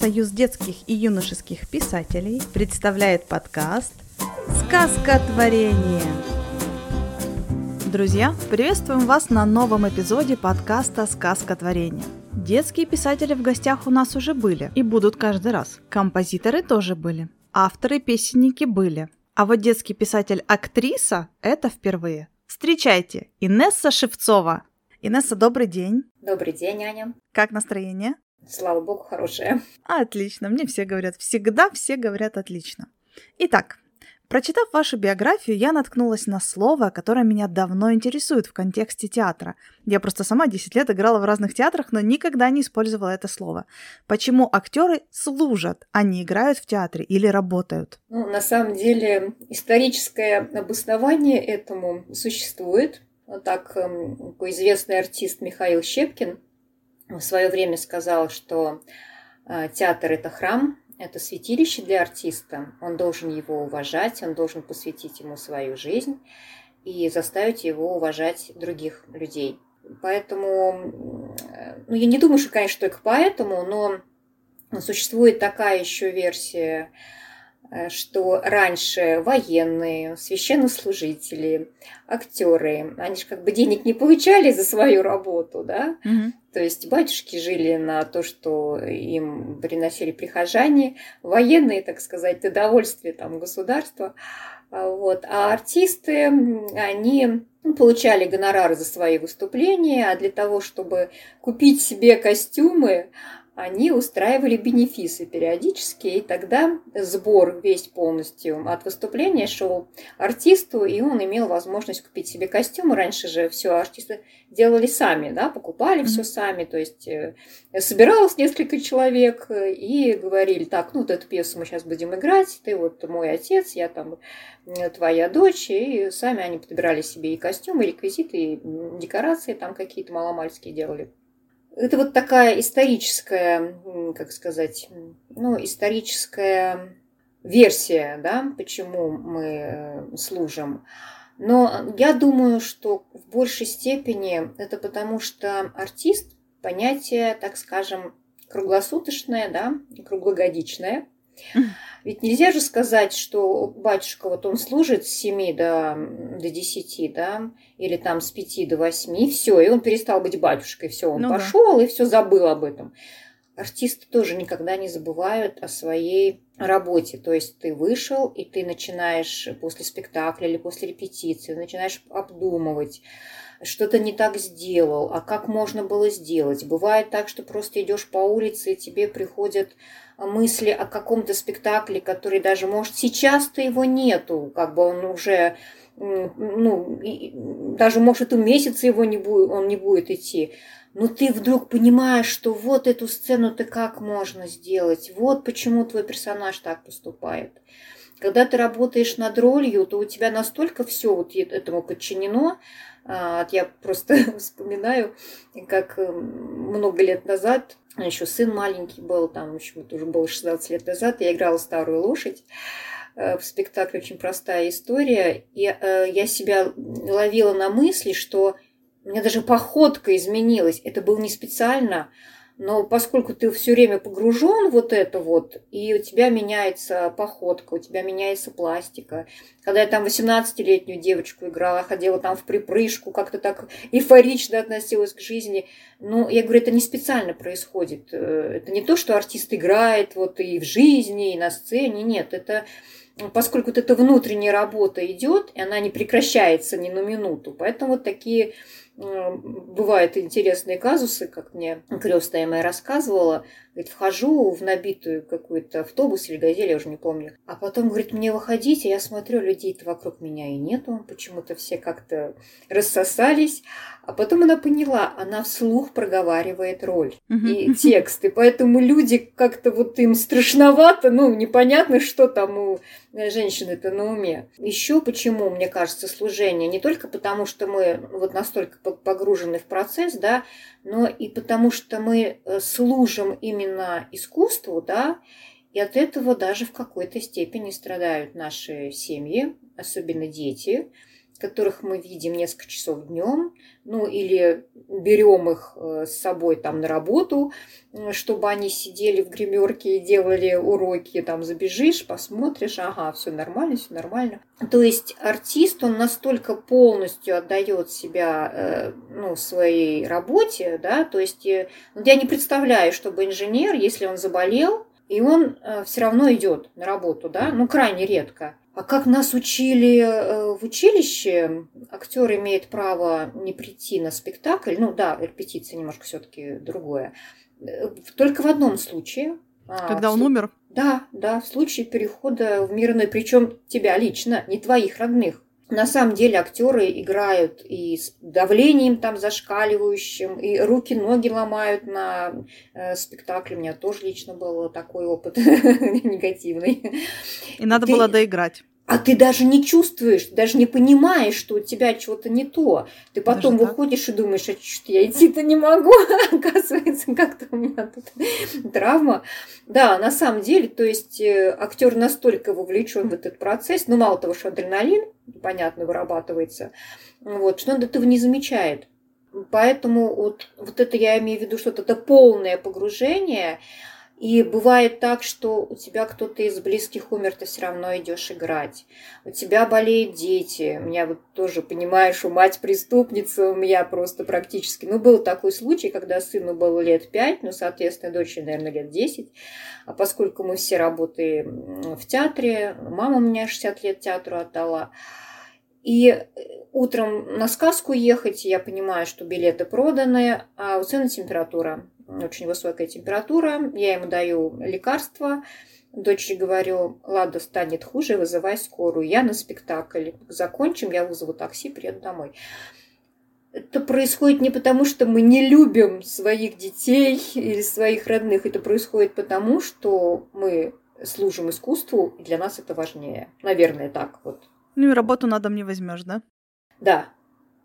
Союз детских и юношеских писателей представляет подкаст «Сказка творения». Друзья, приветствуем вас на новом эпизоде подкаста «Сказка творения». Детские писатели в гостях у нас уже были и будут каждый раз. Композиторы тоже были. Авторы-песенники были. А вот детский писатель-актриса – это впервые. Встречайте, Инесса Шевцова. Инесса, добрый день. Добрый день, Аня. Как настроение? Слава богу, хорошее. Отлично, мне все говорят, всегда все говорят отлично. Итак, прочитав вашу биографию, я наткнулась на слово, которое меня давно интересует в контексте театра. Я просто сама 10 лет играла в разных театрах, но никогда не использовала это слово. Почему актеры служат, а не играют в театре или работают? Ну, на самом деле, историческое обоснование этому существует. Вот так, эм, известный артист Михаил Щепкин – в свое время сказал, что э, театр – это храм, это святилище для артиста. Он должен его уважать, он должен посвятить ему свою жизнь и заставить его уважать других людей. Поэтому, ну, я не думаю, что, конечно, только поэтому, но существует такая еще версия что раньше военные, священнослужители, актеры, они же как бы денег не получали за свою работу, да? Угу. То есть батюшки жили на то, что им приносили прихожане, военные, так сказать, удовольствие там государства. А вот. А артисты, они ну, получали гонорары за свои выступления, а для того, чтобы купить себе костюмы, они устраивали бенефисы периодически, и тогда сбор весь полностью от выступления шел артисту, и он имел возможность купить себе костюмы. Раньше же все артисты делали сами, да, покупали mm-hmm. все сами, то есть э, собиралось несколько человек э, и говорили, так, ну вот эту пьесу мы сейчас будем играть, ты вот мой отец, я там твоя дочь, и сами они подбирали себе и костюмы, и реквизиты, и декорации там какие-то маломальские делали. Это вот такая историческая, как сказать, ну, историческая версия, да, почему мы э, служим. Но я думаю, что в большей степени это потому, что артист понятие, так скажем, круглосуточное, да, круглогодичное. Ведь нельзя же сказать, что батюшка, вот он служит с 7 до, до 10, да, или там с 5 до 8, и все, и он перестал быть батюшкой, все, он ну пошел да. и все забыл об этом. Артисты тоже никогда не забывают о своей работе. То есть ты вышел, и ты начинаешь после спектакля или после репетиции, начинаешь обдумывать, что-то не так сделал, а как можно было сделать. Бывает так, что просто идешь по улице, и тебе приходят мысли о каком-то спектакле, который даже, может, сейчас-то его нету, как бы он уже, ну, даже, может, и месяц его не будет, он не будет идти. Но ты вдруг понимаешь, что вот эту сцену-то как можно сделать, вот почему твой персонаж так поступает. Когда ты работаешь над ролью, то у тебя настолько все вот этому подчинено. А, я просто вспоминаю, как много лет назад еще сын маленький был, там еще это уже было 16 лет назад, я играла старую лошадь э, в спектакле «Очень простая история», и э, я себя ловила на мысли, что у меня даже походка изменилась. Это было не специально, но поскольку ты все время погружен вот это вот, и у тебя меняется походка, у тебя меняется пластика. Когда я там 18-летнюю девочку играла, ходила там в припрыжку, как-то так эйфорично относилась к жизни. Ну, я говорю, это не специально происходит. Э, это не то, что артист играет вот и в жизни, и на сцене. Нет, это поскольку вот эта внутренняя работа идет, и она не прекращается ни на минуту. Поэтому вот такие бывают интересные казусы, как мне крестная моя рассказывала. Говорит, вхожу в набитую какой-то автобус или газель, я уже не помню. А потом, говорит, мне выходить, я смотрю, людей-то вокруг меня и нету. Почему-то все как-то рассосались. А потом она поняла, она вслух проговаривает роль и текст. И поэтому люди как-то вот им страшновато, ну, непонятно, что там у женщины-то на уме. Еще почему, мне кажется, служение? Не только потому, что мы вот настолько погружены в процесс, да, но и потому, что мы э, служим именно искусству, да, и от этого даже в какой-то степени страдают наши семьи, особенно дети, которых мы видим несколько часов днем, ну или берем их э, с собой там на работу, чтобы они сидели в гримерке и делали уроки, там забежишь, посмотришь, ага, все нормально, все нормально. То есть артист, он настолько полностью отдает себя э, ну, своей работе, да, то есть э, я не представляю, чтобы инженер, если он заболел, и он все равно идет на работу, да, ну крайне редко. А как нас учили э, в училище, актер имеет право не прийти на спектакль. Ну да, репетиция немножко все-таки другое. Э, только в одном случае. А, Когда он умер? Да, да, в случае перехода в мир иной, причем тебя лично, не твоих родных. На самом деле актеры играют и с давлением там зашкаливающим, и руки-ноги ломают на э, спектакле. У меня тоже лично был такой опыт негативный. И надо Ты... было доиграть а ты даже не чувствуешь, даже не понимаешь, что у тебя чего-то не то. Ты потом даже выходишь так? и думаешь, а что я идти-то не могу, оказывается, как-то у меня тут травма. Да, на самом деле, то есть э, актер настолько вовлечен в этот процесс, ну мало того, что адреналин, понятно, вырабатывается, вот, что он этого не замечает. Поэтому вот, вот это я имею в виду, что это полное погружение, и бывает так, что у тебя кто-то из близких умер, ты все равно идешь играть. У тебя болеют дети. У меня вот тоже, понимаешь, у мать преступница, у меня просто практически... Ну, был такой случай, когда сыну было лет пять, ну, соответственно, дочери, наверное, лет десять. А поскольку мы все работаем в театре, мама у меня 60 лет театру отдала, и утром на сказку ехать, я понимаю, что билеты проданы, а у сына температура очень высокая температура, я ему даю лекарства, дочери говорю, Лада станет хуже, вызывай скорую. Я на спектакль. Закончим, я вызову такси, приеду домой. Это происходит не потому, что мы не любим своих детей или своих родных. Это происходит потому, что мы служим искусству, и для нас это важнее. Наверное, так вот. Ну и работу на дом не возьмешь, да? Да,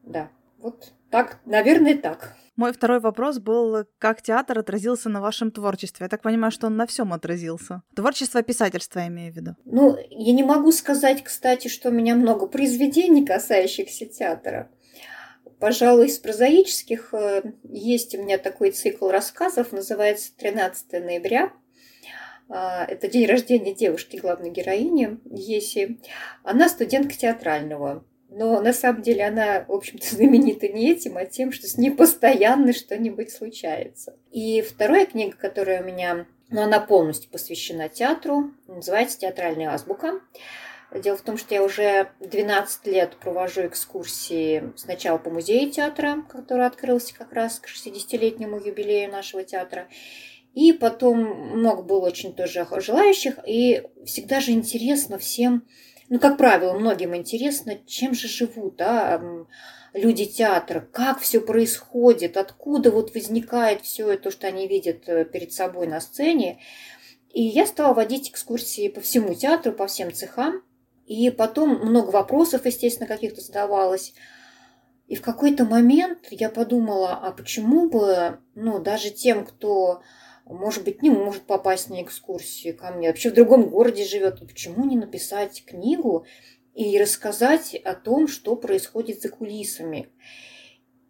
да. Вот так, наверное, так. Мой второй вопрос был, как театр отразился на вашем творчестве? Я так понимаю, что он на всем отразился. Творчество писательства, я имею в виду. Ну, я не могу сказать, кстати, что у меня много произведений, касающихся театра. Пожалуй, из прозаических э, есть у меня такой цикл рассказов, называется «13 ноября». А, это день рождения девушки, главной героини Еси. Она студентка театрального но на самом деле она, в общем-то, знаменита не этим, а тем, что с ней постоянно что-нибудь случается. И вторая книга, которая у меня, ну, она полностью посвящена театру, называется «Театральная азбука». Дело в том, что я уже 12 лет провожу экскурсии сначала по музею театра, который открылся как раз к 60-летнему юбилею нашего театра, и потом много было очень тоже желающих, и всегда же интересно всем ну, как правило, многим интересно, чем же живут да, люди театра, как все происходит, откуда вот возникает все это, что они видят э, перед собой на сцене. И я стала водить экскурсии по всему театру, по всем цехам. И потом много вопросов, естественно, каких-то задавалось. И в какой-то момент я подумала, а почему бы, ну, даже тем, кто может быть, не может попасть на экскурсию ко мне, вообще в другом городе живет. Почему не написать книгу и рассказать о том, что происходит за кулисами?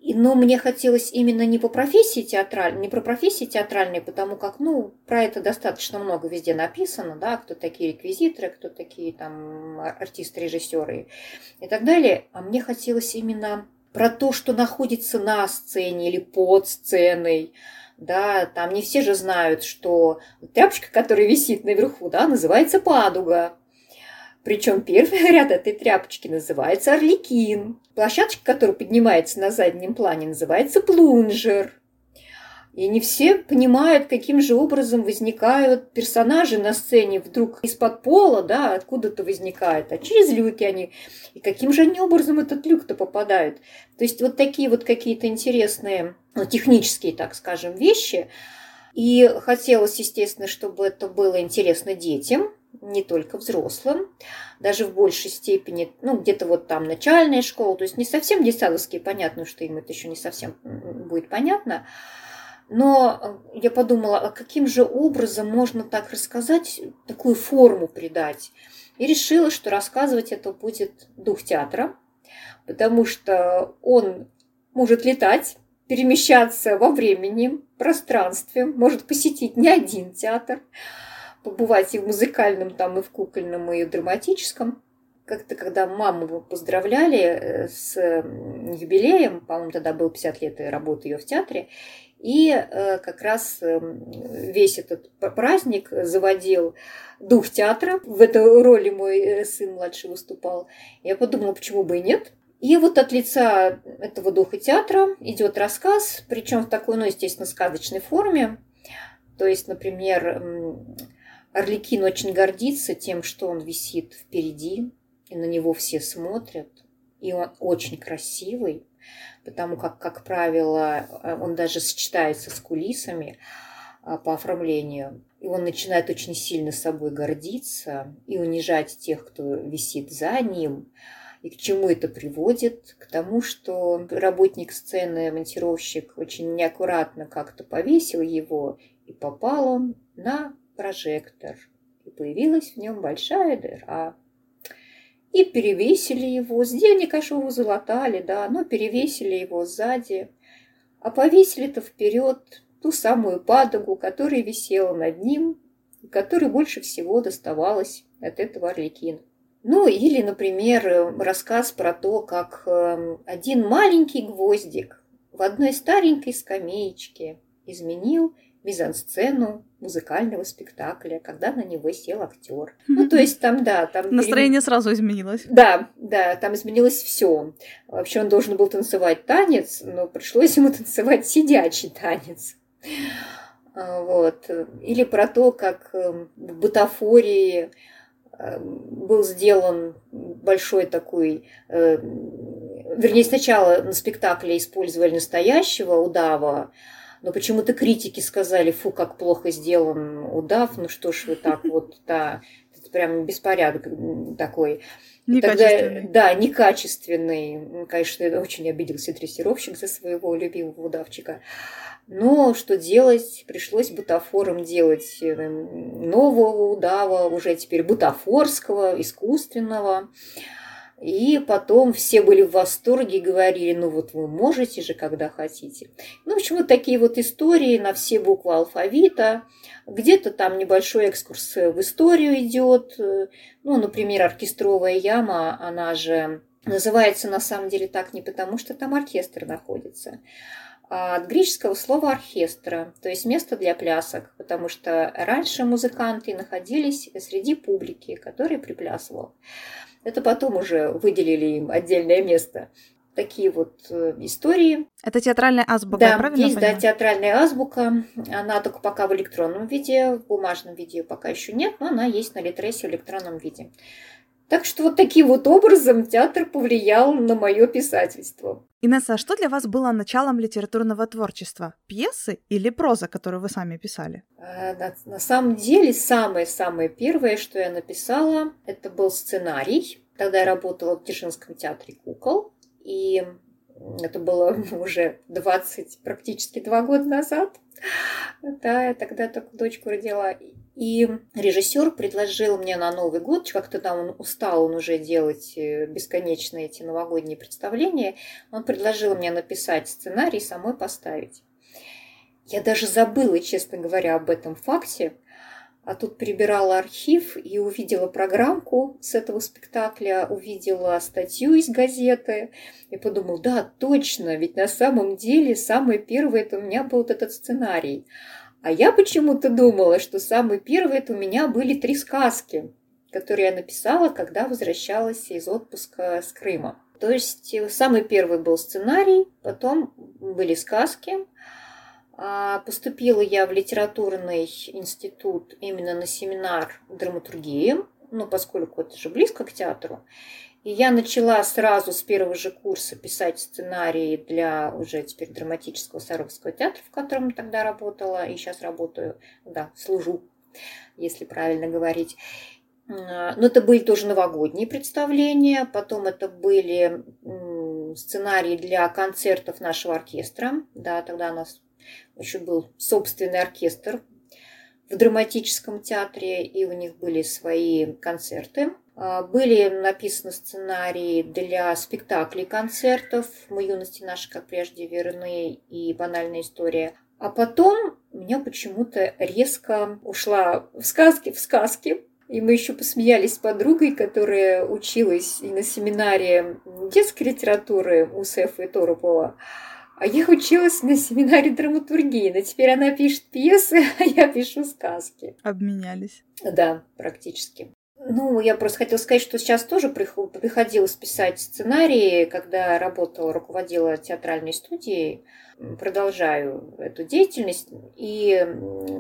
Но мне хотелось именно не по профессии театральной, не про профессии театральные, потому как, ну, про это достаточно много везде написано, да, кто такие реквизиторы, кто такие там артисты, режиссеры и так далее. А мне хотелось именно про то, что находится на сцене или под сценой, да, там не все же знают, что тряпочка, которая висит наверху, да, называется падуга. Причем первый ряд этой тряпочки называется орликин. Площадочка, которая поднимается на заднем плане, называется плунжер. И не все понимают, каким же образом возникают персонажи на сцене вдруг из-под пола, да, откуда-то возникают, а через люки они. И каким же они образом этот люк-то попадают. То есть вот такие вот какие-то интересные, ну, технические, так скажем, вещи. И хотелось, естественно, чтобы это было интересно детям, не только взрослым, даже в большей степени, ну, где-то вот там начальная школа, то есть не совсем детсадовские, понятно, что им это еще не совсем будет понятно, но э, я подумала, а каким же образом можно так рассказать, такую форму придать? И решила, что рассказывать это будет дух театра, потому что он может летать, перемещаться во времени, пространстве, может посетить не один театр, побывать и в музыкальном, там, и в кукольном, и в драматическом. Как-то, когда маму поздравляли э, с юбилеем, по-моему, тогда был 50 лет работы ее в театре, и э, как раз эм, весь этот праздник заводил дух театра. В этой роли мой э, сын младший выступал. Я подумала, почему бы и нет. И вот от лица этого духа театра идет рассказ, причем в такой, ну, естественно, сказочной форме. То есть, например, Орликин очень гордится тем, что он висит впереди, и на него все смотрят, и он очень красивый, потому как, как правило, он даже сочетается с кулисами а, по оформлению. И он начинает очень сильно собой гордиться и унижать тех, кто висит за ним. И к чему это приводит? К тому, что работник сцены, монтировщик, очень неаккуратно как-то повесил его, и попал он на прожектор. И появилась в нем большая дыра. И перевесили его. С денег, конечно, его залатали, да, но перевесили его сзади. А повесили-то вперед ту самую падогу, которая висела над ним, и которой больше всего доставалось от этого орликина. Ну, или, например, рассказ про то, как эм, один маленький гвоздик в одной старенькой скамеечке изменил мизансцену музыкального спектакля, когда на него сел актер. Ну, то есть там, да, там... Настроение перем... сразу изменилось. Да, да, там изменилось все. Вообще он должен был танцевать танец, но пришлось ему танцевать сидячий танец. А, вот. Или про то, как эм, в бутафории был сделан большой такой, э, вернее, сначала на спектакле использовали настоящего удава, но почему-то критики сказали, фу, как плохо сделан удав, ну что ж вы так вот, да, это прям беспорядок такой. Некачественный. Тогда, да, некачественный. Конечно, очень обиделся дрессировщик за своего любимого удавчика. Но что делать? Пришлось бутафором делать э, нового удава, уже теперь бутафорского, искусственного. И потом все были в восторге и говорили, ну вот вы можете же, когда хотите. Ну, в общем, вот такие вот истории на все буквы алфавита. Где-то там небольшой экскурс в историю идет. Ну, например, оркестровая яма, она же называется на самом деле так не потому, что там оркестр находится, от греческого слова оркестра, то есть место для плясок, потому что раньше музыканты находились среди публики, которая приплясывала. Это потом уже выделили им отдельное место. Такие вот э, истории. Это театральная азбука, да, правильно есть, понимаю? да, театральная азбука. Она только пока в электронном виде, в бумажном виде пока еще нет, но она есть на Литресе в электронном виде. Так что вот таким вот образом театр повлиял на мое писательство. Инесса, а что для вас было началом литературного творчества? Пьесы или проза, которую вы сами писали? Э, на, на самом деле, самое-самое первое, что я написала, это был сценарий. Тогда я работала в Дзержинском театре кукол. И это было уже 20, практически два года назад. Да, я тогда только дочку родила. И режиссер предложил мне на Новый год, как-то там он устал он уже делать э, бесконечные эти новогодние представления, он предложил мне написать сценарий и самой поставить. Я даже забыла, честно говоря, об этом факте, а тут перебирала архив и увидела программку с этого спектакля, увидела статью из газеты и подумала, да, точно, ведь на самом деле самое первое это у меня был вот этот сценарий. А я почему-то думала, что самые первые это у меня были три сказки, которые я написала, когда возвращалась из отпуска с Крыма. То есть э, самый первый был сценарий, потом были сказки. А, поступила я в литературный институт именно на семинар драматургии, ну, поскольку это же близко к театру. И я начала сразу с первого же курса писать сценарии для уже теперь драматического Саровского театра, в котором тогда работала, и сейчас работаю, да, служу, если правильно говорить. Но это были тоже новогодние представления, потом это были сценарии для концертов нашего оркестра. Да, тогда у нас еще был собственный оркестр в драматическом театре, и у них были свои концерты. А, были написаны сценарии для спектаклей, концертов «Мы юности наши, как прежде, верны» и «Банальная история». А потом меня почему-то резко ушла в сказки, в сказки. И мы еще посмеялись с подругой, которая училась и на семинаре детской литературы у Сефа и Торопова. А я училась на семинаре драматургии, но теперь она пишет пьесы, а я пишу сказки. Обменялись. Да, практически. Ну, я просто хотела сказать, что сейчас тоже приходилось писать сценарии, когда работала, руководила театральной студией. Продолжаю эту деятельность. И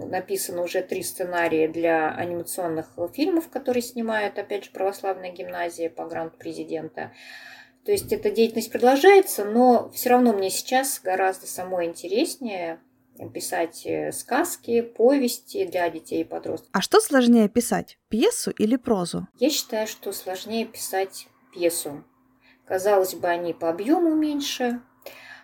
написано уже три сценария для анимационных фильмов, которые снимает, опять же, православная гимназия по гранту президента. То есть эта деятельность продолжается, но все равно мне сейчас гораздо самое интереснее писать э, сказки, повести для детей и подростков. А что сложнее писать, пьесу или прозу? Я считаю, что сложнее писать пьесу. Казалось бы, они по объему меньше,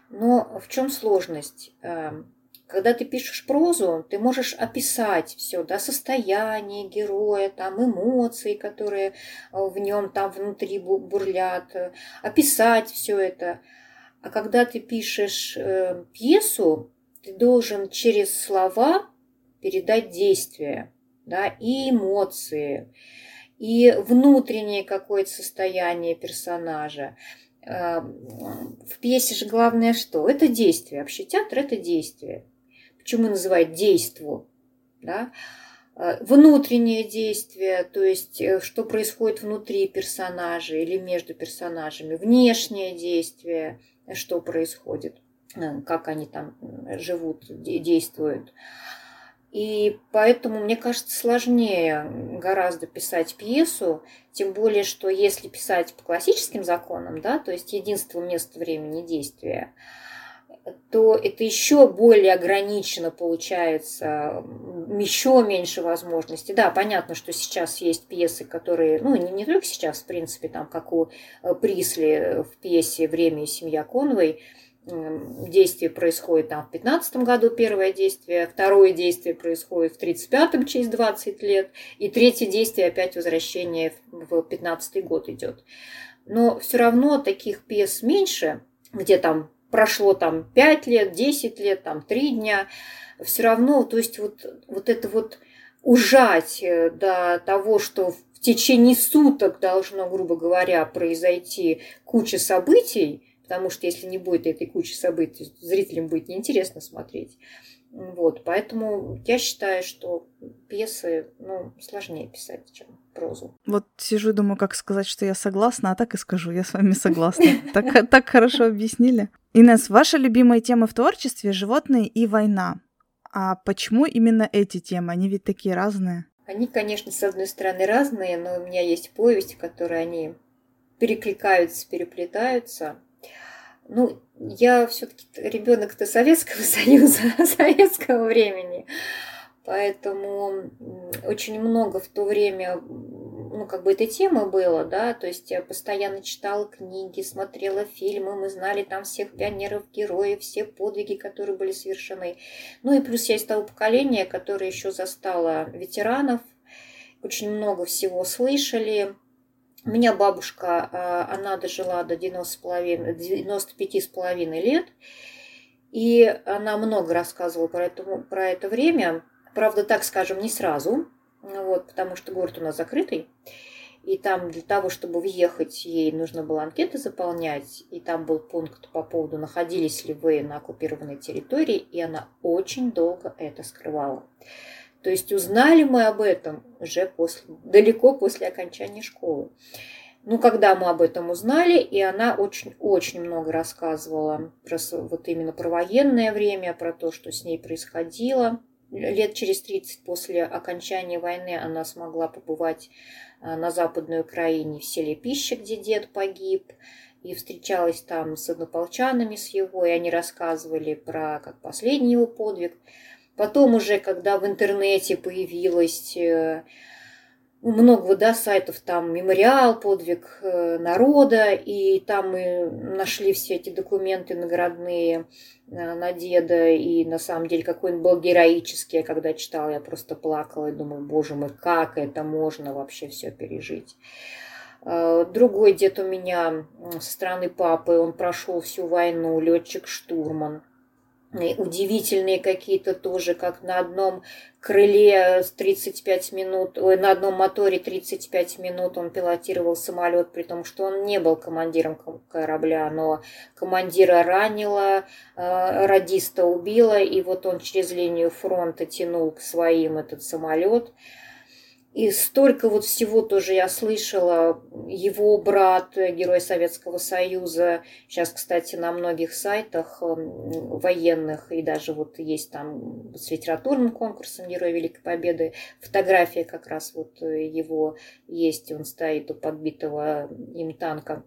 но в чем сложность? Эм, когда ты пишешь прозу, ты можешь описать все, да, состояние героя, там эмоции, которые э, в нем там внутри бурлят, э, описать все это. А когда ты пишешь пьесу, ты должен через слова передать действия, да, и эмоции, и внутреннее какое-то состояние персонажа. Э, в пьесе же главное что? Это действие. Вообще театр – это действие почему называют действо, да, э, внутреннее действие, то есть э, что происходит внутри персонажа или между персонажами, внешнее действие, что происходит, как они там живут, действуют. И поэтому, мне кажется, сложнее гораздо писать пьесу, тем более, что если писать по классическим законам, да, то есть единство места, времени, действия, то это еще более ограничено получается, еще меньше возможностей. Да, понятно, что сейчас есть пьесы, которые, ну, не, не только сейчас, в принципе, там, как у э, Присли в пьесе «Время и семья Конвой», действие происходит там в 15 году первое действие, второе действие происходит в 35-м через 20 лет, и третье действие опять возвращение в 15 год идет. Но все равно таких пьес меньше, где там прошло там 5 лет, 10 лет, там 3 дня, все равно, то есть вот, вот это вот ужать э, до того, что в течение суток должно, грубо говоря, произойти куча событий, потому что если не будет этой кучи событий, зрителям будет неинтересно смотреть. Вот, поэтому я считаю, что пьесы ну, сложнее писать, чем прозу. Вот сижу и думаю, как сказать, что я согласна, а так и скажу, я с вами согласна. Так, так хорошо объяснили. Инесс, ваша любимая тема в творчестве – животные и война. А почему именно эти темы? Они ведь такие разные. Они, конечно, с одной стороны разные, но у меня есть повесть, в которой они перекликаются, переплетаются. Ну, я все-таки ребенок-то Советского Союза, советского времени. Поэтому очень много в то время, ну, как бы этой темы было, да, то есть я постоянно читала книги, смотрела фильмы, мы знали там всех пионеров, героев, все подвиги, которые были совершены. Ну и плюс я из того поколения, которое еще застало ветеранов, очень много всего слышали. У меня бабушка, а, она дожила до 95,5 лет, и она много рассказывала про это, про это время. Правда, так скажем, не сразу, вот, потому что город у нас закрытый. И там для того, чтобы въехать, ей нужно было анкеты заполнять. И там был пункт по поводу, находились ли вы на оккупированной территории. И она очень долго это скрывала. То есть узнали мы об этом уже после, далеко после окончания школы. Ну, когда мы об этом узнали, и она очень-очень много рассказывала про, вот именно про военное время, про то, что с ней происходило лет через 30 после окончания войны она смогла побывать а, на Западной Украине в селе Пища, где дед погиб, и встречалась там с однополчанами с его, и они рассказывали про как последний его подвиг. Потом уже, когда в интернете появилась э, много да, сайтов, там мемориал, подвиг э, народа, и там мы нашли все эти документы наградные э, на деда, и на самом деле какой он был героический, я когда читала, я просто плакала и думаю, боже мой, как это можно вообще все пережить. Другой дед у меня со стороны папы, он прошел всю войну, летчик-штурман удивительные какие-то тоже, как на одном крыле 35 минут, ой, на одном моторе 35 минут он пилотировал самолет, при том, что он не был командиром корабля, но командира ранило, э, радиста убило, и вот он через линию фронта тянул к своим этот самолет. И столько вот всего тоже я слышала. Его брат, герой Советского Союза, сейчас, кстати, на многих сайтах эм, военных, и даже вот есть там с литературным конкурсом Герой Великой Победы, фотография как раз вот его есть, он стоит у подбитого им танка.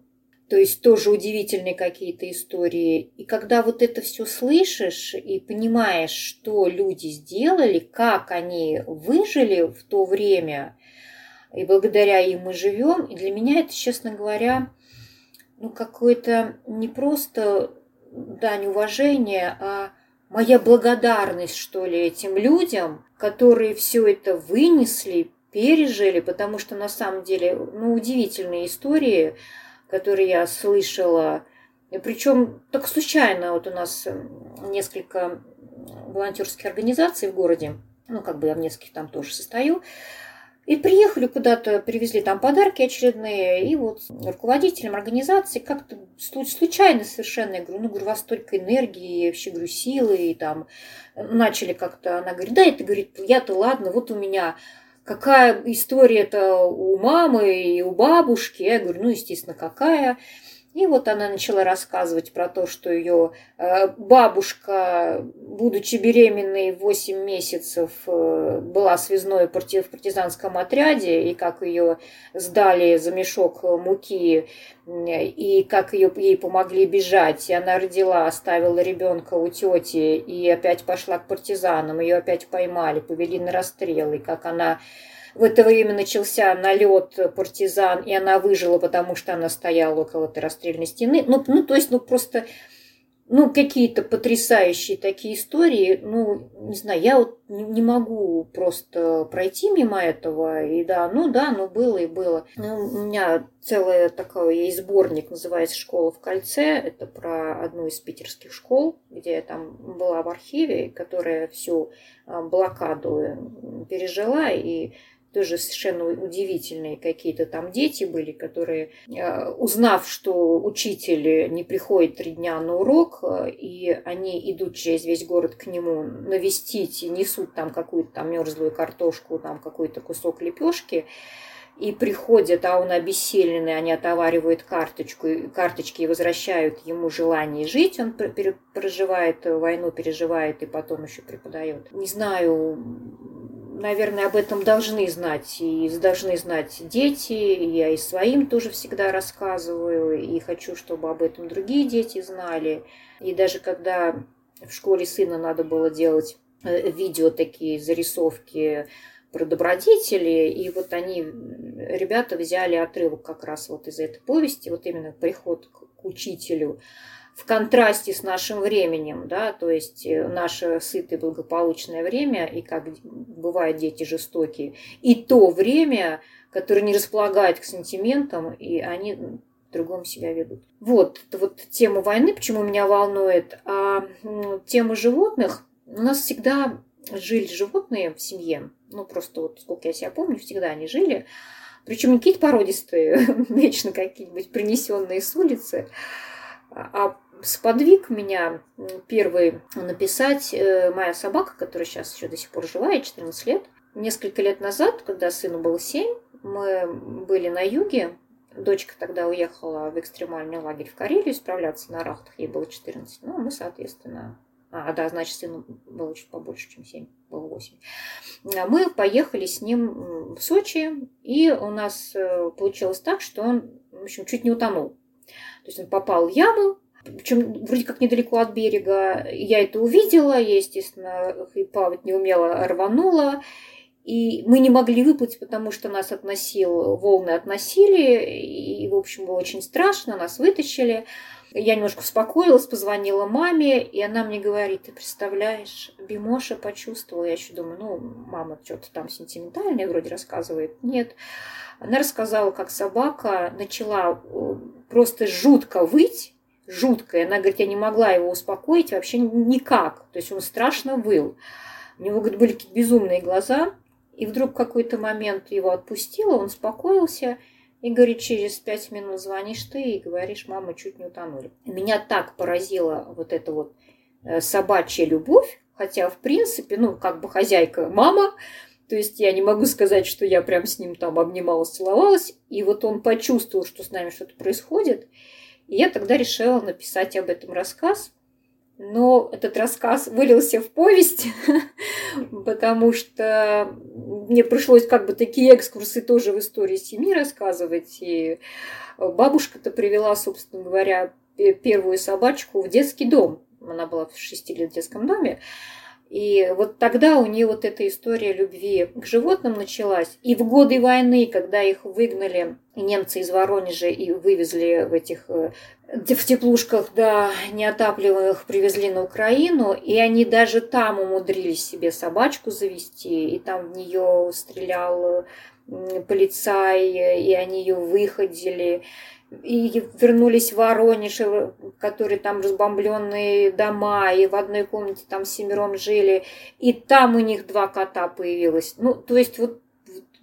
То есть тоже удивительные какие-то истории. И когда вот это все слышишь и понимаешь, что люди сделали, как они выжили в то время, и благодаря им мы живем, и для меня это, честно говоря, ну какое-то не просто дань уважения, а моя благодарность, что ли, этим людям, которые все это вынесли, пережили, потому что на самом деле, ну, удивительные истории, которые я слышала. Причем так случайно, вот у нас несколько волонтерских организаций в городе, ну, как бы я в нескольких там тоже состою, и приехали куда-то, привезли там подарки очередные, и вот руководителям организации как-то случайно совершенно, я говорю, ну, говорю, у вас столько энергии, вообще, говорю, силы, и там начали как-то, она говорит, да, это, говорит, я-то ладно, вот у меня какая история-то у мамы и у бабушки. Я говорю, ну, естественно, какая. И вот она начала рассказывать про то, что ее э, бабушка, будучи беременной 8 месяцев, э, была связной в партизанском отряде, и как ее сдали за мешок муки, и как ее, ей помогли бежать. И она родила, оставила ребенка у тети, и опять пошла к партизанам. Ее опять поймали, повели на расстрел, и как она в это время начался налет партизан, и она выжила, потому что она стояла около этой расстрельной стены. Ну, ну то есть, ну, просто ну, какие-то потрясающие такие истории, ну, не знаю, я вот не могу просто пройти мимо этого, и да, ну да, ну было и было. Ну, у меня целый такой сборник, называется «Школа в кольце», это про одну из питерских школ, где я там была в архиве, которая всю а, блокаду пережила, и тоже совершенно удивительные какие-то там дети были, которые, э, узнав, что учитель не приходит три дня на урок, э, и они идут через весь город к нему навестить и несут там какую-то там мерзлую картошку, там какой-то кусок лепешки, и приходят, а он обессиленный, они отоваривают карточку, карточки и возвращают ему желание жить, он проживает войну, переживает и потом еще преподает. Не знаю, наверное, об этом должны знать. И должны знать дети. Я и своим тоже всегда рассказываю. И хочу, чтобы об этом другие дети знали. И даже когда в школе сына надо было делать э, видео такие, зарисовки про добродетели, и вот они, ребята, взяли отрывок как раз вот из этой повести, вот именно приход к учителю, в контрасте с нашим временем, да, то есть э, наше сытое благополучное время, и как бывают дети жестокие, и то время, которое не располагает к сантиментам, и они другом себя ведут. Вот, вот тема войны, почему меня волнует. А тема животных, у нас всегда жили животные в семье, ну просто вот сколько я себя помню, всегда они жили, причем не какие-то породистые, вечно какие-нибудь принесенные с улицы, а сподвиг меня первый написать э, моя собака, которая сейчас еще до сих пор жива, ей 14 лет. Несколько лет назад, когда сыну было 7, мы были на юге. Дочка тогда уехала в экстремальный лагерь в Карелию справляться на рахтах, ей было 14. Ну, мы, соответственно, а, да, значит, сыну было чуть побольше, чем 7, было 8. Мы поехали с ним в Сочи, и у нас э, получилось так, что он, в общем, чуть не утонул. То есть он попал в яму, причем вроде как недалеко от берега. Я это увидела, я, естественно, и плавать не умела, рванула. И мы не могли выплыть, потому что нас относил, волны относили, и, в общем, было очень страшно, нас вытащили. Я немножко успокоилась, позвонила маме, и она мне говорит, ты представляешь, Бимоша почувствовала. Я еще думаю, ну, мама что-то там сентиментальное вроде рассказывает. Нет. Она рассказала, как собака начала э, просто жутко выть, жутко. И она говорит, я не могла его успокоить вообще никак. То есть он страшно выл. У него, говорит, были какие-то безумные глаза. И вдруг в какой-то момент его отпустила, он успокоился. И говорит, через пять минут звонишь ты и говоришь, мама, чуть не утонули. Меня так поразила вот эта вот э, собачья любовь, хотя, в принципе, ну, как бы хозяйка мама, то есть я не могу сказать, что я прям с ним там обнималась, целовалась. И вот он почувствовал, что с нами что-то происходит. И я тогда решила написать об этом рассказ но этот рассказ вылился в повесть, потому что мне пришлось как бы такие экскурсы тоже в истории семьи рассказывать. И бабушка-то привела, собственно говоря, первую собачку в детский дом. Она была в шести лет в детском доме. И вот тогда у нее вот эта история любви к животным началась. И в годы войны, когда их выгнали немцы из Воронежа и вывезли в этих э, в теплушках, да, неотапливаемых привезли на Украину, и они даже там умудрились себе собачку завести, и там в нее стрелял полицай, и они ее выходили и вернулись в Воронеж, э, которые там разбомбленные дома, и в одной комнате там семером жили, и там у них два кота появилось. Ну, то есть вот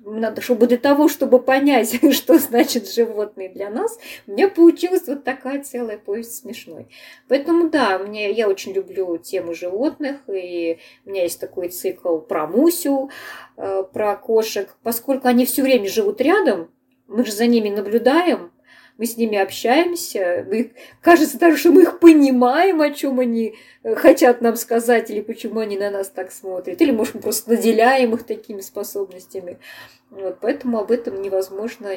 надо, чтобы для того, чтобы понять, что значит животные для нас, у меня получилась вот такая целая повесть смешной. Поэтому да, мне, я очень люблю тему животных, и у меня есть такой цикл про Мусю, э, про кошек, поскольку они все время живут рядом, мы же за ними наблюдаем, мы с ними общаемся, мы, кажется даже, что мы их понимаем, о чем они э, хотят нам сказать, или почему они на нас так смотрят, или, может, мы просто наделяем их такими способностями. Вот, поэтому об этом невозможно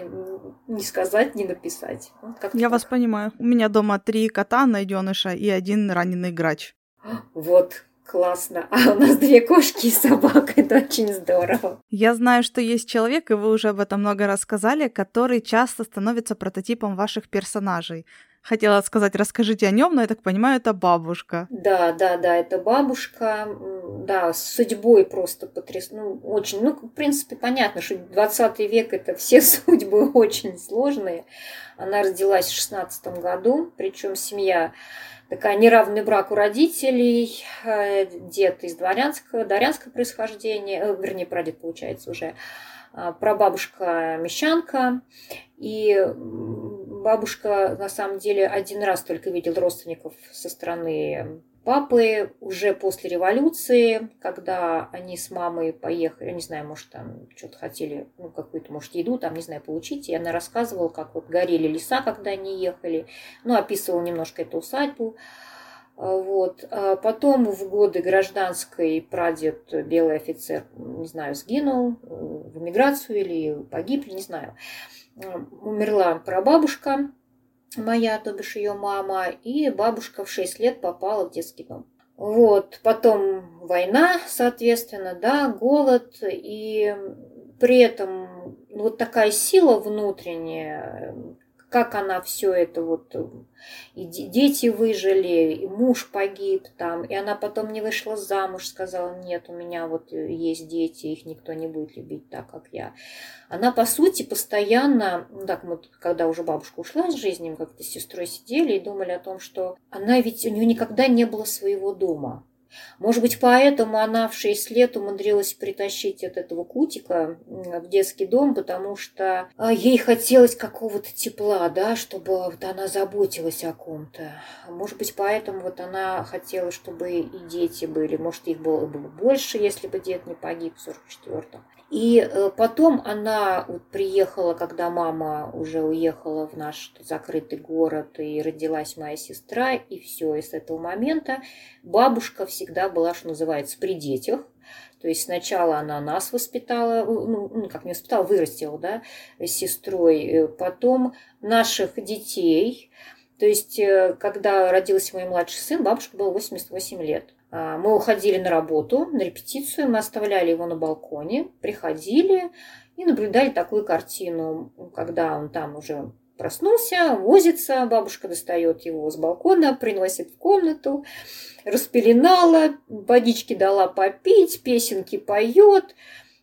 не сказать, не написать. Вот Я так. вас понимаю. У меня дома три кота найденыша и один раненый грач. Вот, Классно. А у нас две кошки и собака. Это очень здорово. Я знаю, что есть человек, и вы уже об этом много рассказали, который часто становится прототипом ваших персонажей. Хотела сказать, расскажите о нем, но я так понимаю, это бабушка. Да, да, да, это бабушка. Да, с судьбой просто потряс... Ну, очень, ну, в принципе, понятно, что 20 век это все судьбы очень сложные. Она родилась в 16 году, причем семья такая неравный брак у родителей, э, дед из дворянского, дворянского происхождения, э, вернее, прадед, получается, уже, а, прабабушка мещанка, и бабушка, на самом деле, один раз только видел родственников со стороны папы уже после революции, когда они с мамой поехали, я не знаю, может, там что-то хотели, ну, какую-то, может, еду, там, не знаю, получить, и она рассказывала, как вот горели леса, когда они ехали, ну, описывала немножко эту усадьбу, вот. А потом в годы гражданской прадед, белый офицер, не знаю, сгинул в эмиграцию или погиб, не знаю. Умерла прабабушка, моя, то бишь ее мама, и бабушка в 6 лет попала в детский дом. Вот, потом война, соответственно, да, голод, и при этом вот такая сила внутренняя, как она все это вот, и дети выжили, и муж погиб там, и она потом не вышла замуж, сказала, нет, у меня вот есть дети, их никто не будет любить так, как я. Она, по сути, постоянно, ну так мы, когда уже бабушка ушла из жизни, мы как-то с сестрой сидели и думали о том, что она ведь, у нее никогда не было своего дома. Может быть, поэтому она в 6 лет умудрилась притащить от этого кутика в детский дом, потому что а, ей хотелось какого-то тепла, да, чтобы вот она заботилась о ком-то. Может быть, поэтому вот она хотела, чтобы и дети были. Может, их было бы больше, если бы дед не погиб в 44-м. И э, потом она приехала, когда мама уже уехала в наш закрытый город, и родилась моя сестра, и все. И с этого момента бабушка всегда была, что называется, при детях. То есть сначала она нас воспитала, ну, ну как не воспитала, вырастила, да, с сестрой. Э, потом наших детей. То есть, э, когда родился мой младший сын, бабушка было 88 лет. А, мы уходили на работу, на репетицию, мы оставляли его на балконе, приходили и наблюдали такую картину, когда он там уже проснулся, возится, бабушка достает его с балкона, приносит в комнату, распеленала, водички дала попить, песенки поет.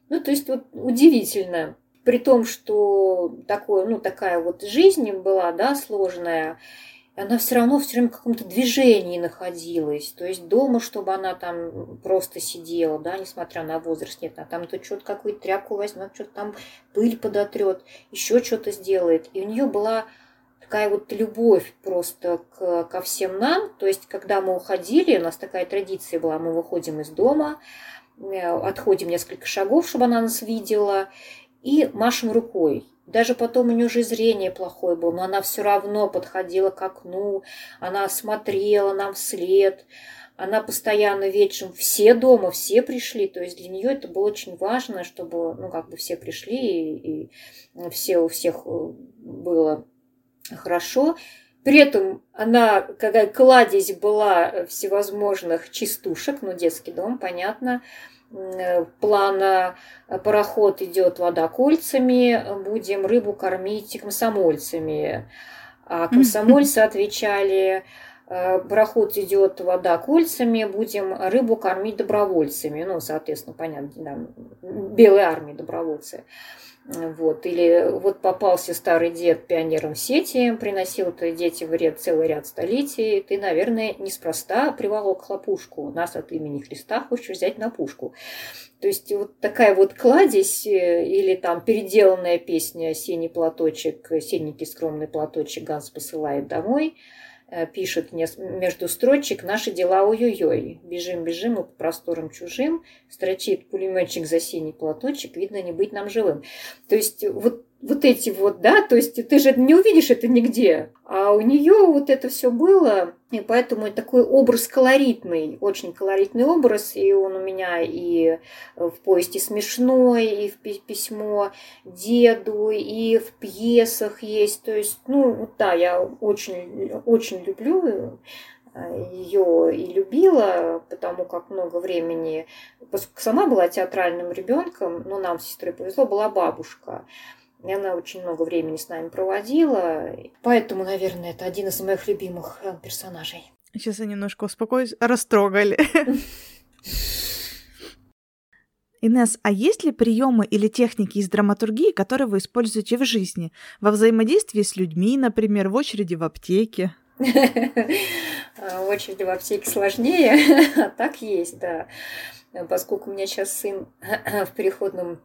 Ну, то есть вот удивительно. При том, что такое, ну, такая вот жизнь была, да, сложная, она все равно все время в каком-то движении находилась. То есть дома, чтобы она там просто сидела, да, несмотря на возраст, нет, а там то что-то какую-то тряпку возьмет, что-то там пыль подотрет, еще что-то сделает. И у нее была такая вот любовь просто к, ко всем нам. То есть, когда мы уходили, у нас такая традиция была, мы выходим из дома, э, отходим несколько шагов, чтобы она нас видела, и машем рукой. Даже потом у нее уже зрение плохое было, но она все равно подходила к окну, она смотрела нам вслед, она постоянно вечером, все дома, все пришли, то есть для нее это было очень важно, чтобы, ну, как бы все пришли, и, и все у всех э, было хорошо. При этом она, какая кладезь была всевозможных частушек, ну, детский дом, понятно, плана э, пароход идет вода кольцами, будем рыбу кормить комсомольцами. А комсомольцы отвечали, э, пароход идет вода кольцами, будем рыбу кормить добровольцами. Ну, соответственно, понятно, да, белой армии добровольцы. Вот. Или вот попался старый дед пионером сети, приносил это дети вред целый ряд столетий. Ты, наверное, неспроста приволок хлопушку. Нас от имени Христа хочешь взять на пушку. То есть вот такая вот кладезь э, или там переделанная песня «Синий платочек», «Синенький скромный платочек» Ганс посылает домой – Э, пишет между строчек «Наши дела ой-ой-ой». Бежим, бежим мы по просторам чужим, строчит пулеметчик за синий платочек, видно, не быть нам живым. То есть вот вот эти вот, да, то есть ты же не увидишь это нигде, а у нее вот это все было, и поэтому такой образ колоритный, очень колоритный образ, и он у меня и в поезде смешной, и в письмо деду, и в пьесах есть, то есть, ну, вот да, я очень, очень люблю ее и любила, потому как много времени, поскольку сама была театральным ребенком, но нам с сестрой повезло, была бабушка. И она очень много времени с нами проводила. Поэтому, наверное, это один из моих любимых э, персонажей. Сейчас я немножко успокоюсь. Растрогали. Инес, а есть ли приемы или техники из драматургии, которые вы используете в жизни? Во взаимодействии с людьми, например, в очереди в аптеке? В очереди в аптеке сложнее, а так есть, да. Э, поскольку у меня сейчас сын в переходном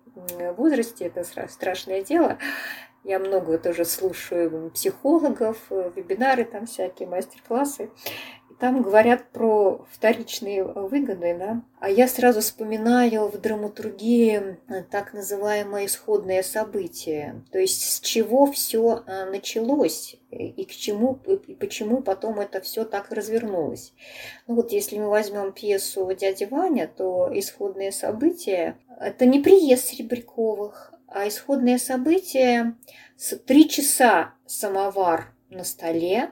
возрасте, это страшное дело, я много тоже слушаю психологов, э, вебинары там всякие, мастер-классы там говорят про вторичные выгоды, да, а я сразу вспоминаю в драматургии э, так называемое исходное событие, то есть с чего все э, началось и к чему и почему потом это все так развернулось. Ну вот если мы возьмем пьесу «Дядя Ваня», то исходное событие – это не приезд Серебряковых, а исходное событие – три часа самовар на столе,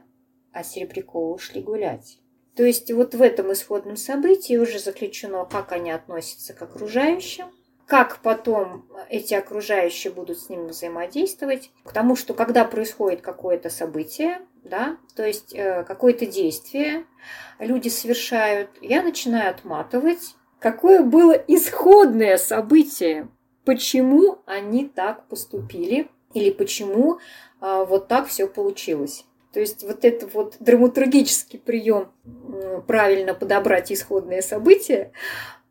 а Серебряковы ушли гулять. То есть вот в этом исходном событии уже заключено, как они относятся к окружающим, как потом эти окружающие будут с ними взаимодействовать. Потому что когда происходит какое-то событие, да, то есть э, какое-то действие люди совершают, я начинаю отматывать, какое было исходное событие, почему они так поступили или почему э, вот так все получилось. То есть вот это вот драматургический прием правильно подобрать исходные события,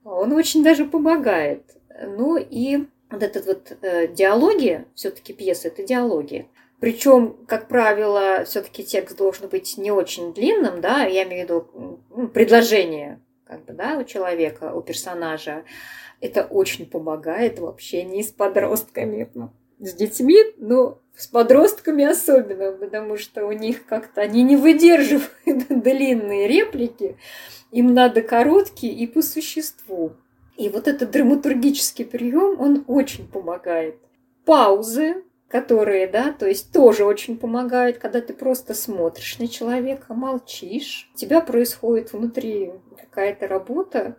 он очень даже помогает. Ну и вот этот вот э, диалоги, все-таки пьеса это диалоги. Причем, как правило, все-таки текст должен быть не очень длинным, да, я имею в виду ну, предложение, как бы, да, у человека, у персонажа. Это очень помогает в общении с подростками. С детьми, ну, с подростками особенно, потому что у них как-то они не выдерживают длинные реплики, им надо короткие и по существу. И вот этот драматургический прием, он очень помогает. Паузы, которые, да, то есть тоже очень помогают, когда ты просто смотришь на человека, молчишь, у тебя происходит внутри какая-то работа,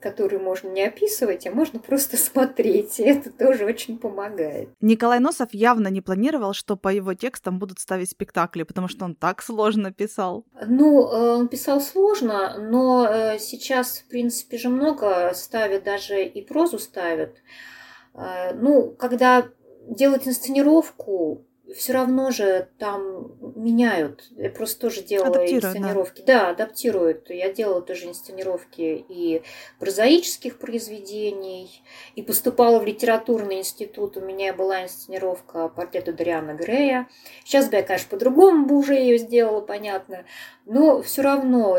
которую можно не описывать, а можно просто смотреть. И это тоже очень помогает. Николай Носов явно не планировал, что по его текстам будут ставить спектакли, потому что он так сложно писал. Ну, э, он писал сложно, но э, сейчас, в принципе, же много ставят, даже и прозу ставят. Э, ну, когда делать инсценировку, все равно же там меняют. Я просто тоже делала инсценировки. Да. да, адаптируют. Я делала тоже инсценировки и прозаических произведений, и поступала в литературный институт. У меня была инсценировка портрета Дариана Грея. Сейчас бы я, конечно, по-другому бы уже ее сделала, понятно. Но все равно,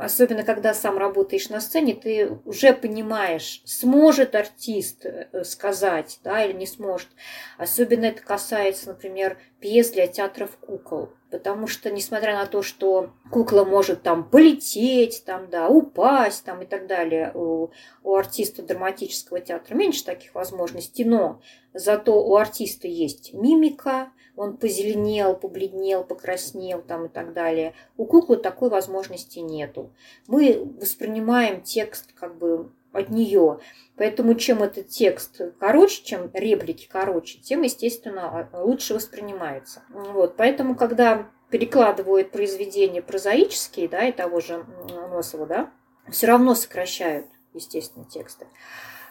особенно когда сам работаешь на сцене, ты уже понимаешь, сможет артист э, сказать, да, или не сможет. Особенно это касается, например, пьес для театров кукол. Потому что, несмотря на то, что кукла может там полететь, там, да, упасть там, и так далее, у, у артиста драматического театра меньше таких возможностей, но зато у артиста есть мимика, он позеленел, побледнел, покраснел там и так далее. У куклы такой возможности нету. Мы воспринимаем текст как бы от нее. Поэтому чем этот текст короче, чем реплики короче, тем, естественно, лучше воспринимается. Вот. Поэтому, когда перекладывают произведения прозаические, да, и того же Носова, да, все равно сокращают, естественно, тексты.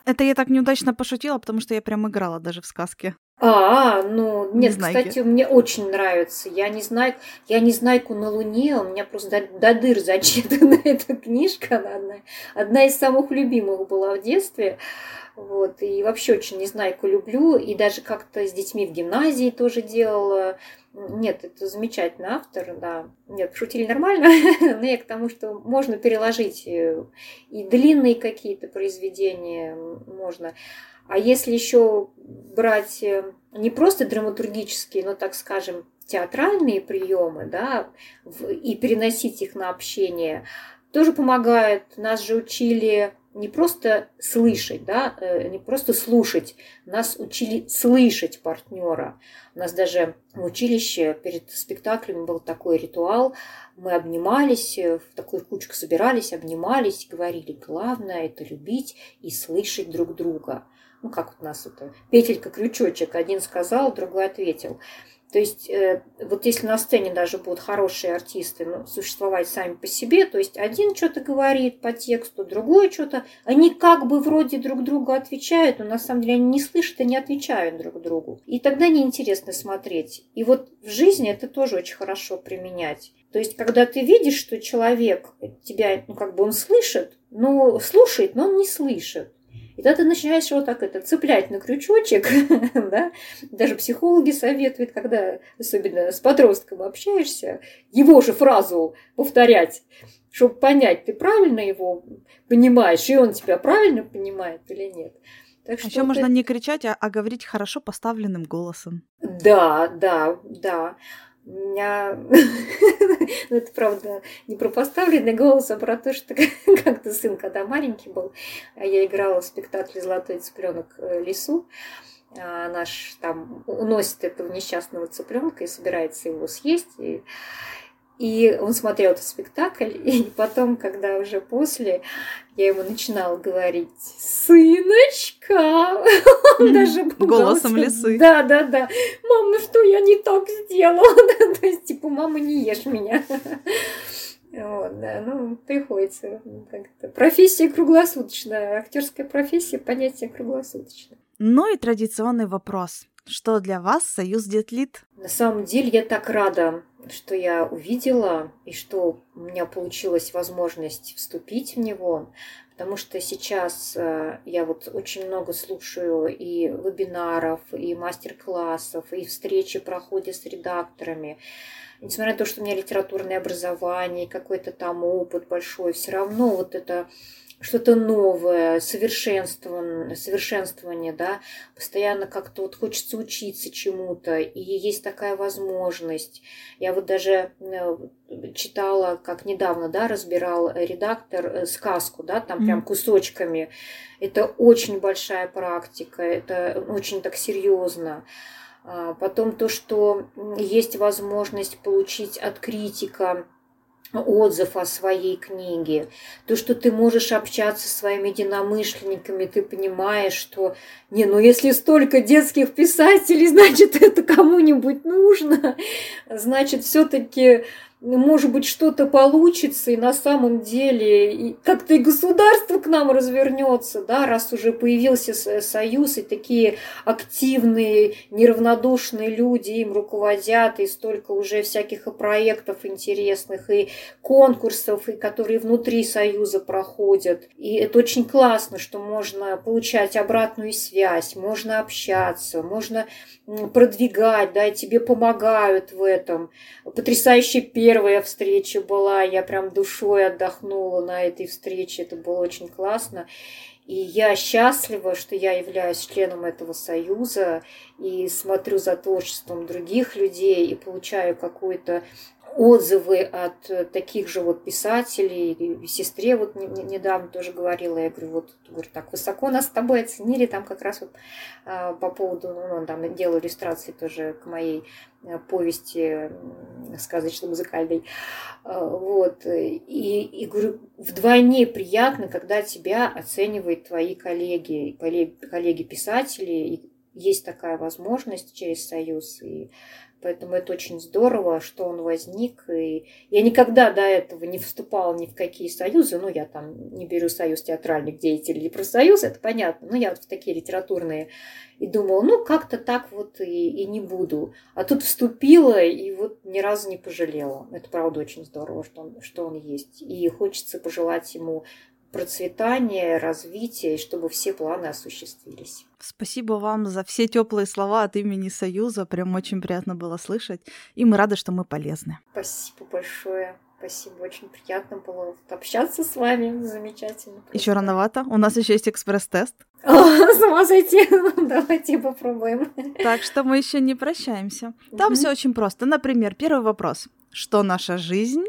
Это я так неудачно пошутила, потому что я прям играла даже в сказке. А, ну, нет, Незнайки. кстати, мне очень нравится. Я не знаю, я не знайку на Луне, у меня просто до, до дыр зачитана эта книжка, она одна, одна из самых любимых была в детстве. Вот, и вообще очень Незнайку люблю, и даже как-то с детьми в гимназии тоже делала. Нет, это замечательный автор, да. Нет, шутили нормально, но я к тому, что можно переложить э, и длинные какие-то произведения можно. А если еще брать э, не просто драматургические, но, так скажем, театральные приемы, да, и переносить их на общение, тоже помогает. Нас же учили не просто слышать, да, э, не просто слушать, нас учили слышать партнера. У нас даже в училище перед спектаклем был такой ритуал, мы обнимались, э, в такую кучку собирались, обнимались, говорили, главное это любить и слышать друг друга ну как у нас это, петелька-крючочек, один сказал, другой ответил. То есть, э, вот если на сцене даже будут хорошие артисты ну, существовать сами по себе, то есть один что-то говорит по тексту, другой что-то, они как бы вроде друг другу отвечают, но на самом деле они не слышат и не отвечают друг другу. И тогда неинтересно смотреть. И вот в жизни это тоже очень хорошо применять. То есть, когда ты видишь, что человек тебя, ну, как бы он слышит, но слушает, но он не слышит. И тогда ты начинаешь его так это цеплять на крючочек, да? Даже психологи советуют, когда особенно с подростком общаешься, его же фразу повторять, чтобы понять, ты правильно его понимаешь, и он тебя правильно понимает или нет. Так что Еще это... можно не кричать, а, а говорить хорошо поставленным голосом. Да, да, да. Меня, ну это правда не про поставленный голос, а про то, что как-то сын, когда маленький был, я играла в спектакле «Золотой цыпленок э, лесу», а наш там уносит этого несчастного цыпленка и собирается его съесть. И и он смотрел этот спектакль, и потом, когда уже после, я ему начинала говорить «Сыночка!» Он даже Голосом лисы. Да, да, да. «Мам, ну что я не так сделала?» То есть, типа, «Мама, не ешь меня!» Вот, да, ну, приходится как-то. Профессия круглосуточная, актерская профессия, понятие круглосуточное. Ну и традиционный вопрос. Что для вас Союз Детлит? На самом деле я так рада что я увидела и что у меня получилась возможность вступить в него, потому что сейчас э, я вот очень много слушаю и вебинаров, и мастер-классов, и встречи проходят с редакторами. Несмотря на то, что у меня литературное образование, какой-то там опыт большой, все равно вот это что-то новое, совершенствование, совершенствование, да, постоянно как-то вот хочется учиться чему-то, и есть такая возможность. Я вот даже э, читала, как недавно, да, разбирал редактор э, сказку, да, там mm-hmm. прям кусочками. Это очень большая практика, это очень так серьезно. А потом то, что есть возможность получить от критика отзыв о своей книге, то, что ты можешь общаться со своими единомышленниками, ты понимаешь, что, не, ну если столько детских писателей, значит, это кому-нибудь нужно, значит, все-таки может быть, что-то получится, и на самом деле как-то и государство к нам развернется, да, раз уже появился союз, и такие активные, неравнодушные люди им руководят, и столько уже всяких и проектов интересных, и конкурсов, и которые внутри союза проходят. И это очень классно, что можно получать обратную связь, можно общаться, можно продвигать, да, и тебе помогают в этом. Потрясающая первая встреча была, я прям душой отдохнула на этой встрече, это было очень классно. И я счастлива, что я являюсь членом этого союза и смотрю за творчеством других людей и получаю какую-то отзывы от таких же вот писателей. Сестре вот недавно тоже говорила, я говорю, вот говорю, так высоко нас с тобой оценили, там как раз вот а, по поводу, ну, там делал иллюстрации тоже к моей повести сказочно-музыкальной. А, вот. И, и говорю, вдвойне приятно, когда тебя оценивают твои коллеги, коллеги-писатели, есть такая возможность через Союз, и Поэтому это очень здорово, что он возник. И я никогда до этого не вступала ни в какие союзы. Ну, я там не беру союз театральных деятелей или профсоюз, это понятно. Но я вот в такие литературные и думала, ну, как-то так вот и, и не буду. А тут вступила и вот ни разу не пожалела. Это правда очень здорово, что он, что он есть. И хочется пожелать ему процветания, развития, и чтобы все планы осуществились. Спасибо вам за все теплые слова от имени Союза. Прям очень приятно было слышать. И мы рады, что мы полезны. Спасибо большое. Спасибо, очень приятно было общаться с вами. Замечательно. Еще рановато. У нас еще есть экспресс-тест. С ума сойти. Давайте попробуем. Так что мы еще не прощаемся. Там все очень просто. Например, первый вопрос. Что наша жизнь?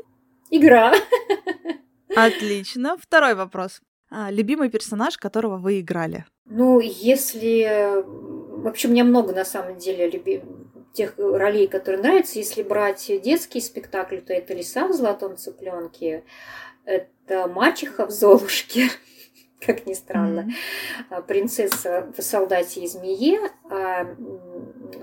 Игра. Отлично. Второй вопрос. А, любимый персонаж, которого вы играли? Ну, если... Вообще, мне много, на самом деле, люби... тех ролей, которые нравятся. Если брать детский спектакль, то это «Лиса в золотом цыпленке», это «Мачеха в Золушке», как ни странно, mm-hmm. принцесса в солдате и змее. А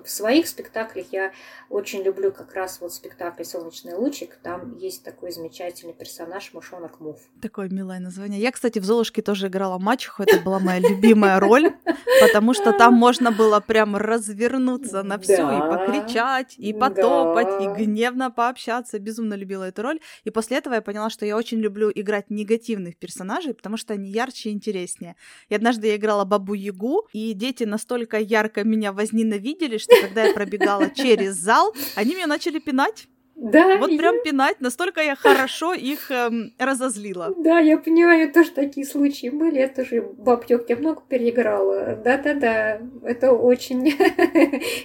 в своих спектаклях я очень люблю как раз вот спектакль «Солнечный лучик». Там есть такой замечательный персонаж Мышонок Мув. Такое милое название. Я, кстати, в «Золушке» тоже играла мачеху. Это была моя любимая роль, потому что там можно было прям развернуться на всю и покричать, и потопать, и гневно пообщаться. Безумно любила эту роль. И после этого я поняла, что я очень люблю играть негативных персонажей, потому что они ярче и интереснее. И однажды я играла Бабу-Ягу, и дети настолько ярко меня возненавидели, что когда я пробегала через зал, они меня начали пинать. Да. Вот прям пинать, настолько я хорошо их эм, разозлила. Да, я понимаю, тоже такие случаи были. Я тоже бабтёк я много переиграла. Да-да-да, это очень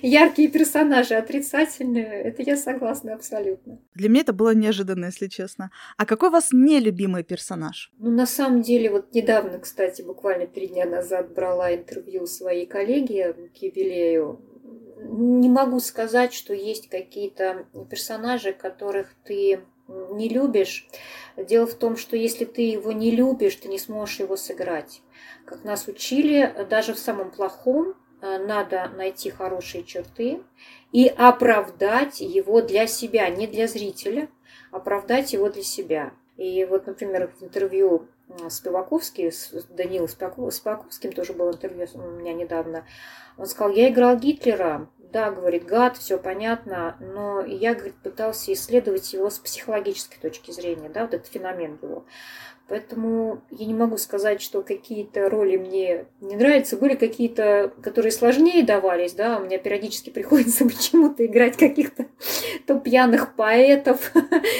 яркие персонажи, отрицательные. Это я согласна абсолютно. Для меня это было неожиданно, если честно. А какой у вас нелюбимый персонаж? Ну, на самом деле, вот недавно, кстати, буквально три дня назад брала интервью своей коллеги к юбилею не могу сказать, что есть какие-то персонажи, которых ты не любишь. Дело в том, что если ты его не любишь, ты не сможешь его сыграть. Как нас учили, даже в самом плохом э, надо найти хорошие черты и оправдать его для себя, не для зрителя, оправдать его для себя. И вот, например, в интервью с Пиваковским, с Данилом Спиваковским тоже было интервью у меня недавно, он сказал, я играл Гитлера, да, говорит, гад, все понятно, но я, говорит, пытался исследовать его с психологической точки зрения, да, вот этот феномен его. Поэтому я не могу сказать, что какие-то роли мне не нравятся. Были какие-то, которые сложнее давались, да, у меня периодически приходится почему-то играть каких-то то пьяных поэтов,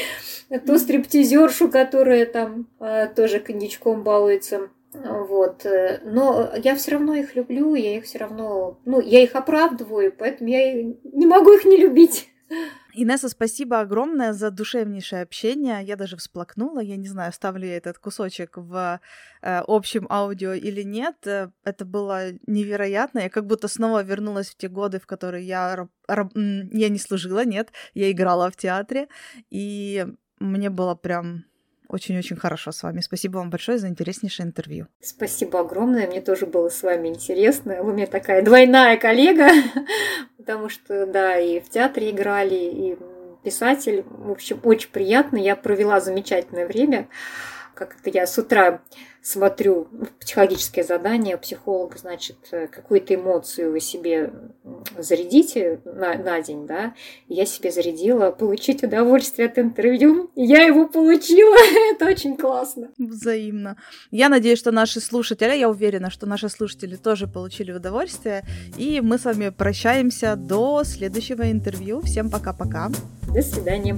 то стриптизершу, которая там а, тоже коньячком балуется. Вот. Э, но я все равно их люблю, я их все равно, ну, я их оправдываю, поэтому я не могу их не любить. Инесса, спасибо огромное за душевнейшее общение. Я даже всплакнула. Я не знаю, ставлю я этот кусочек в э, общем аудио или нет. Э, это было невероятно. Я как будто снова вернулась в те годы, в которые я, я не служила, нет, я играла в театре. И мне было прям очень-очень хорошо с вами. Спасибо вам большое за интереснейшее интервью. Спасибо огромное. Мне тоже было с вами интересно. Вы мне такая двойная коллега, потому что, да, и в театре играли, и писатель. В общем, очень приятно. Я провела замечательное время. Как это я с утра смотрю психологическое задание психолога, значит, э, какую-то эмоцию вы себе зарядите на, на день, да, я себе зарядила получить удовольствие от интервью, я его получила, это очень классно. Взаимно. Я надеюсь, что наши слушатели, я уверена, что наши слушатели тоже получили удовольствие, и мы с вами прощаемся до следующего интервью. Всем пока-пока. До свидания.